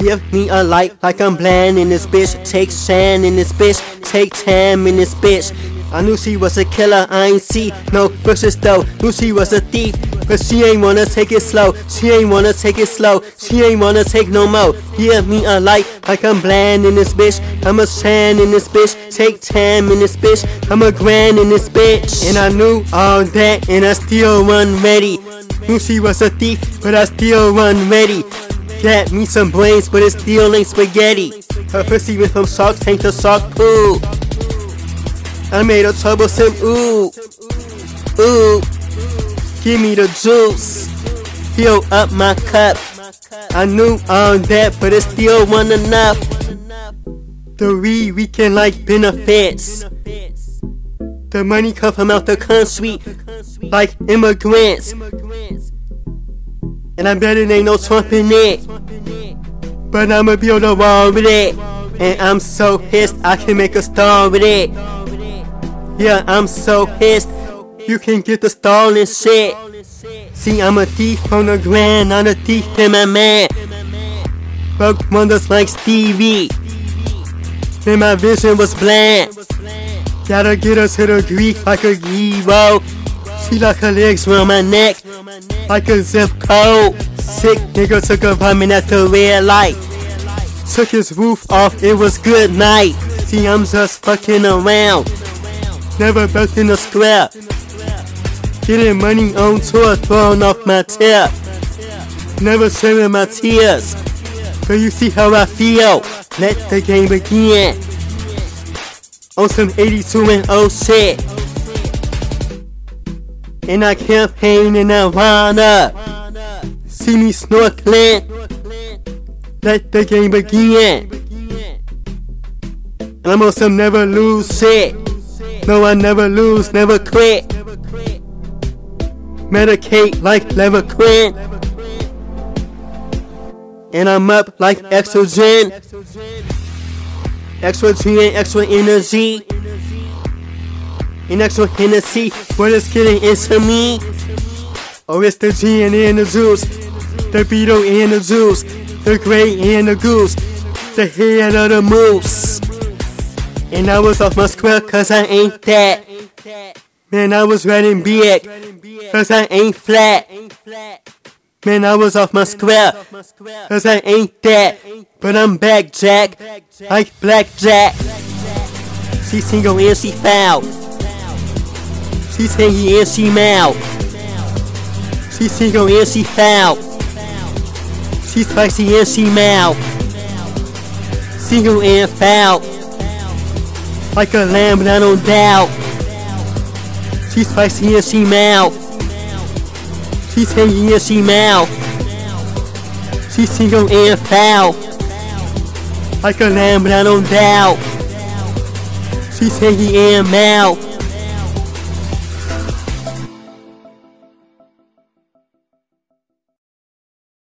Give me a light like I'm bland in this bitch. Take sand in this bitch. Take tam in this bitch. I knew she was a killer, I ain't see no bushes though. Knew she was a thief, but she ain't wanna take it slow. She ain't wanna take it slow. She ain't wanna take no more. Give me a light like I'm bland in this bitch. I'm a sand in this bitch. Take tam in this bitch. I'm a grand in this bitch. And I knew all that, and I still run ready. Knew she was a thief, but I still run ready. Got me some brains, but it's still spaghetti. Her pussy went from shark tank to shark pool. I made a troublesome ooh, ooh. Give me the juice, fill up my cup. I knew all that, but it still wasn't enough. The re weekend like benefits. The money come from out the country like immigrants. And I bet it ain't no Trump in it. But I'ma build a wall with it. And I'm so pissed I can make a star with it. Yeah, I'm so pissed. You can get the stall and shit. See, I'm a thief on the ground, not a thief in my man. Broke wonders like Stevie. And my vision was bland. Gotta get her to the Greek like a hero. She like her legs around my neck like a zip code. Sick nigga took a vomit at the red light. Took his roof off, it was good night. See, I'm just fucking around. Never built in a square. Getting money on tour, throwing off my tip. Never shedding my tears. So you see how I feel. Let the game begin. On some 82 and 0 shit. And I campaign in Havana. See me snorkeling. Let the game begin. And I'm on some never lose shit. No, I never lose, never quit. Medicate like Levaquin. And I'm up like Exogen. Extra G and extra energy. And extra Hennessy. What is getting into me? Oh, it's the G and the juice. The beetle and the juice. The gray and the goose. The head of the moose. And I was off my square cause I ain't that. Man, I was riding big cause I ain't flat. Man, I was off my square cause I ain't that. But I'm back, Jack, like blackjack. She single and she foul. She singing and she mouth. She single and she foul. She spicy and she mouth. Single and foul. Like a lamb, but I don't doubt. She's spicy and she mouth. She's hanging and she mouth. She's single and foul. Like a